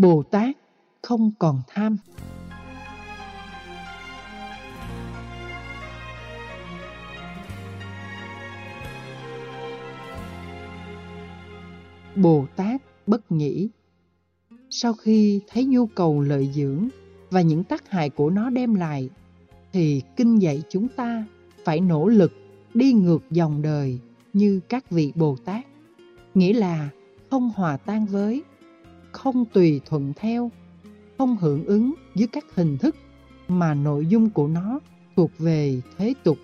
Bồ Tát không còn tham. Bồ Tát bất nhĩ Sau khi thấy nhu cầu lợi dưỡng và những tác hại của nó đem lại, thì kinh dạy chúng ta phải nỗ lực đi ngược dòng đời như các vị Bồ Tát. Nghĩa là không hòa tan với, không tùy thuận theo, không hưởng ứng với các hình thức mà nội dung của nó thuộc về thế tục,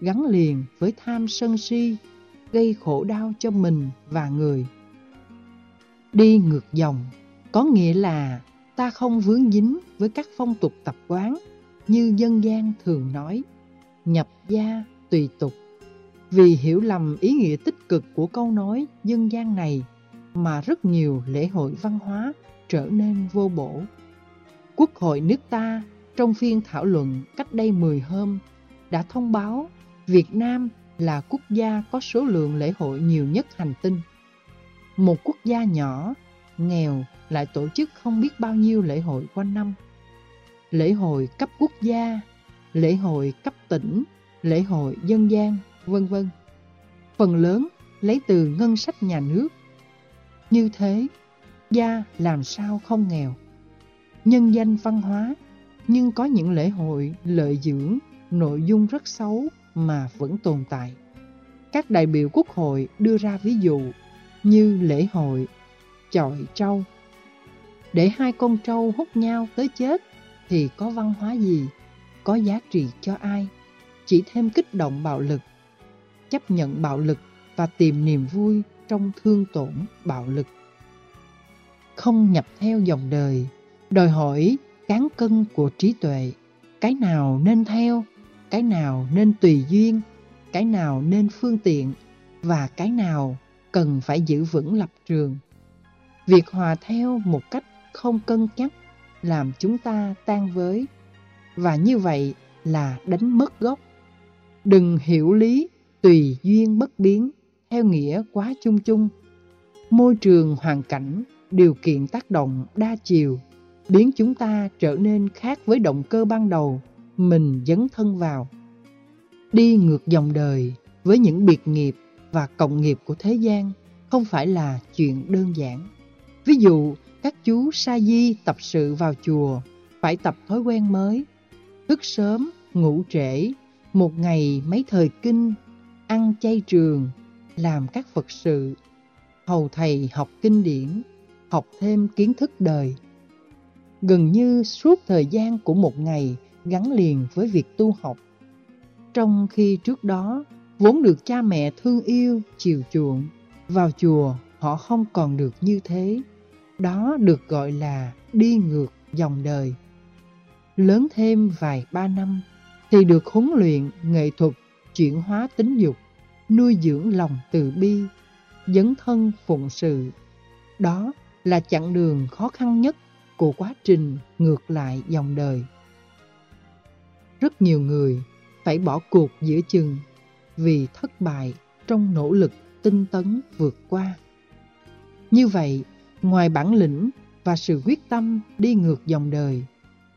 gắn liền với tham sân si, gây khổ đau cho mình và người. Đi ngược dòng có nghĩa là ta không vướng dính với các phong tục tập quán như dân gian thường nói, nhập gia tùy tục. Vì hiểu lầm ý nghĩa tích cực của câu nói dân gian này mà rất nhiều lễ hội văn hóa trở nên vô bổ. Quốc hội nước ta trong phiên thảo luận cách đây 10 hôm đã thông báo Việt Nam là quốc gia có số lượng lễ hội nhiều nhất hành tinh. Một quốc gia nhỏ, nghèo lại tổ chức không biết bao nhiêu lễ hội quanh năm. Lễ hội cấp quốc gia, lễ hội cấp tỉnh, lễ hội dân gian, vân vân. Phần lớn lấy từ ngân sách nhà nước. Như thế, gia làm sao không nghèo. Nhân danh văn hóa, nhưng có những lễ hội lợi dưỡng, nội dung rất xấu mà vẫn tồn tại. Các đại biểu quốc hội đưa ra ví dụ như lễ hội chọi trâu. Để hai con trâu hút nhau tới chết thì có văn hóa gì, có giá trị cho ai? Chỉ thêm kích động bạo lực, chấp nhận bạo lực và tìm niềm vui trong thương tổn bạo lực. Không nhập theo dòng đời, đòi hỏi cán cân của trí tuệ, cái nào nên theo, cái nào nên tùy duyên, cái nào nên phương tiện và cái nào cần phải giữ vững lập trường. Việc hòa theo một cách không cân nhắc làm chúng ta tan với và như vậy là đánh mất gốc. Đừng hiểu lý tùy duyên bất biến theo nghĩa quá chung chung. Môi trường hoàn cảnh, điều kiện tác động đa chiều biến chúng ta trở nên khác với động cơ ban đầu mình dấn thân vào. Đi ngược dòng đời với những biệt nghiệp và cộng nghiệp của thế gian không phải là chuyện đơn giản. Ví dụ, các chú sa di tập sự vào chùa phải tập thói quen mới, thức sớm, ngủ trễ, một ngày mấy thời kinh, ăn chay trường, làm các Phật sự, hầu thầy học kinh điển, học thêm kiến thức đời. Gần như suốt thời gian của một ngày gắn liền với việc tu học. Trong khi trước đó vốn được cha mẹ thương yêu, chiều chuộng, vào chùa họ không còn được như thế. Đó được gọi là đi ngược dòng đời. Lớn thêm vài ba năm thì được huấn luyện nghệ thuật chuyển hóa tính dục, nuôi dưỡng lòng từ bi, dấn thân phụng sự. Đó là chặng đường khó khăn nhất của quá trình ngược lại dòng đời. Rất nhiều người phải bỏ cuộc giữa chừng vì thất bại trong nỗ lực tinh tấn vượt qua. Như vậy, ngoài bản lĩnh và sự quyết tâm đi ngược dòng đời,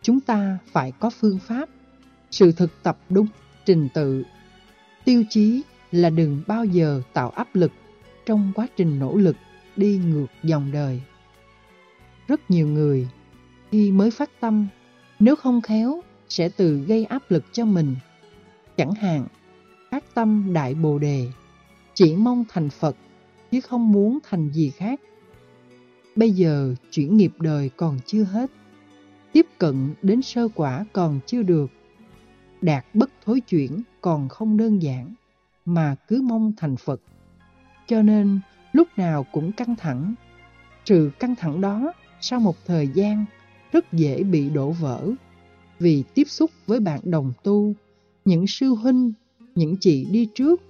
chúng ta phải có phương pháp, sự thực tập đúng, trình tự. Tiêu chí là đừng bao giờ tạo áp lực trong quá trình nỗ lực đi ngược dòng đời. Rất nhiều người khi mới phát tâm, nếu không khéo sẽ tự gây áp lực cho mình. Chẳng hạn, phát tâm đại bồ đề, chỉ mong thành Phật chứ không muốn thành gì khác. Bây giờ chuyển nghiệp đời còn chưa hết, tiếp cận đến sơ quả còn chưa được, đạt bất thối chuyển còn không đơn giản, mà cứ mong thành Phật. Cho nên lúc nào cũng căng thẳng. Trừ căng thẳng đó sau một thời gian rất dễ bị đổ vỡ vì tiếp xúc với bạn đồng tu, những sư huynh, những chị đi trước,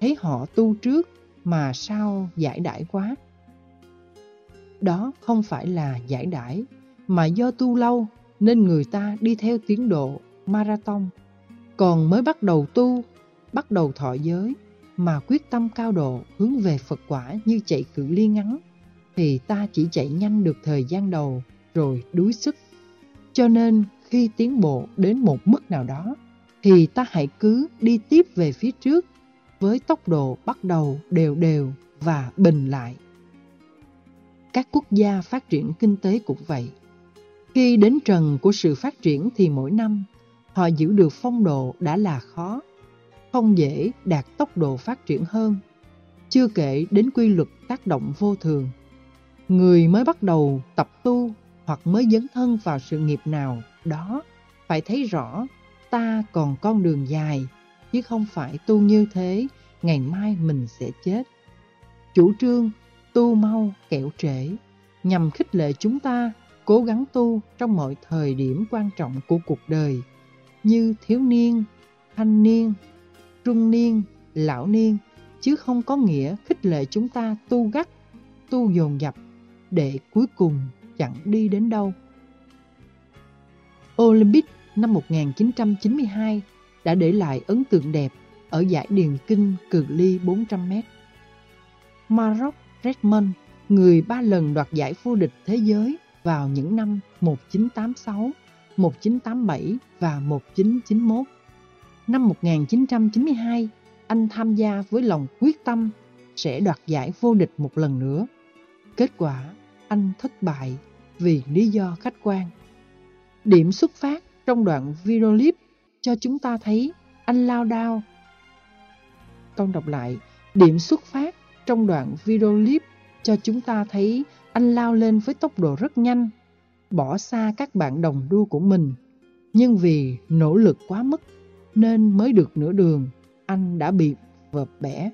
thấy họ tu trước mà sao giải đãi quá. Đó không phải là giải đãi, mà do tu lâu nên người ta đi theo tiến độ marathon. Còn mới bắt đầu tu, bắt đầu thọ giới mà quyết tâm cao độ hướng về Phật quả như chạy cự ly ngắn, thì ta chỉ chạy nhanh được thời gian đầu rồi đuối sức. Cho nên khi tiến bộ đến một mức nào đó thì ta hãy cứ đi tiếp về phía trước với tốc độ bắt đầu đều đều và bình lại. Các quốc gia phát triển kinh tế cũng vậy. Khi đến trần của sự phát triển thì mỗi năm họ giữ được phong độ đã là khó, không dễ đạt tốc độ phát triển hơn. Chưa kể đến quy luật tác động vô thường. Người mới bắt đầu tập tu hoặc mới dấn thân vào sự nghiệp nào đó phải thấy rõ ta còn con đường dài chứ không phải tu như thế ngày mai mình sẽ chết. Chủ trương tu mau kẻo trễ nhằm khích lệ chúng ta cố gắng tu trong mọi thời điểm quan trọng của cuộc đời như thiếu niên, thanh niên, trung niên, lão niên chứ không có nghĩa khích lệ chúng ta tu gắt, tu dồn dập để cuối cùng chẳng đi đến đâu. Olympic năm 1992 đã để lại ấn tượng đẹp ở giải điền kinh cự ly 400m. Maroc Redmond, người ba lần đoạt giải vô địch thế giới vào những năm 1986, 1987 và 1991. Năm 1992, anh tham gia với lòng quyết tâm sẽ đoạt giải vô địch một lần nữa. Kết quả, anh thất bại vì lý do khách quan. Điểm xuất phát trong đoạn video clip cho chúng ta thấy anh lao đao. Con đọc lại, điểm xuất phát trong đoạn video clip cho chúng ta thấy anh lao lên với tốc độ rất nhanh, bỏ xa các bạn đồng đua của mình. Nhưng vì nỗ lực quá mức nên mới được nửa đường, anh đã bị vợp bẻ.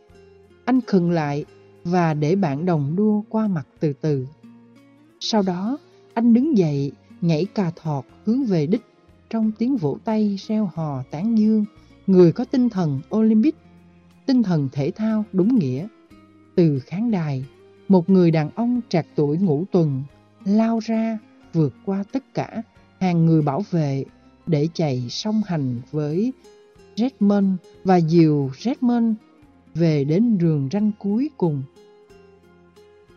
Anh khừng lại và để bạn đồng đua qua mặt từ từ. Sau đó, anh đứng dậy, nhảy cà thọt hướng về đích trong tiếng vỗ tay reo hò tán dương, người có tinh thần Olympic, tinh thần thể thao đúng nghĩa. Từ khán đài, một người đàn ông trạc tuổi ngũ tuần lao ra vượt qua tất cả hàng người bảo vệ để chạy song hành với Redmond và dìu Redmond về đến đường ranh cuối cùng.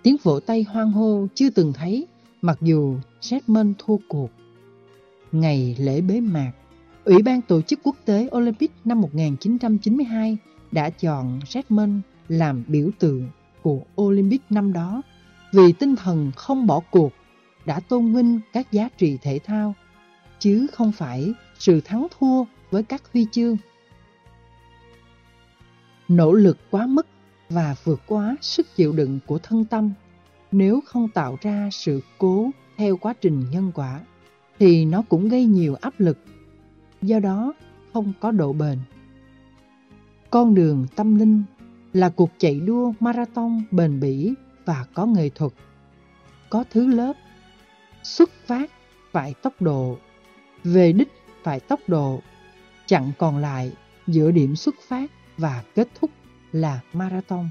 Tiếng vỗ tay hoang hô chưa từng thấy mặc dù Redmond thua cuộc. Ngày lễ bế mạc, Ủy ban tổ chức quốc tế Olympic năm 1992 đã chọn Redmond làm biểu tượng của Olympic năm đó vì tinh thần không bỏ cuộc đã tôn vinh các giá trị thể thao chứ không phải sự thắng thua với các huy chương. Nỗ lực quá mức và vượt quá sức chịu đựng của thân tâm nếu không tạo ra sự cố theo quá trình nhân quả thì nó cũng gây nhiều áp lực, do đó không có độ bền. Con đường tâm linh là cuộc chạy đua marathon bền bỉ và có nghệ thuật, có thứ lớp, xuất phát phải tốc độ, về đích phải tốc độ, chặng còn lại giữa điểm xuất phát và kết thúc là marathon.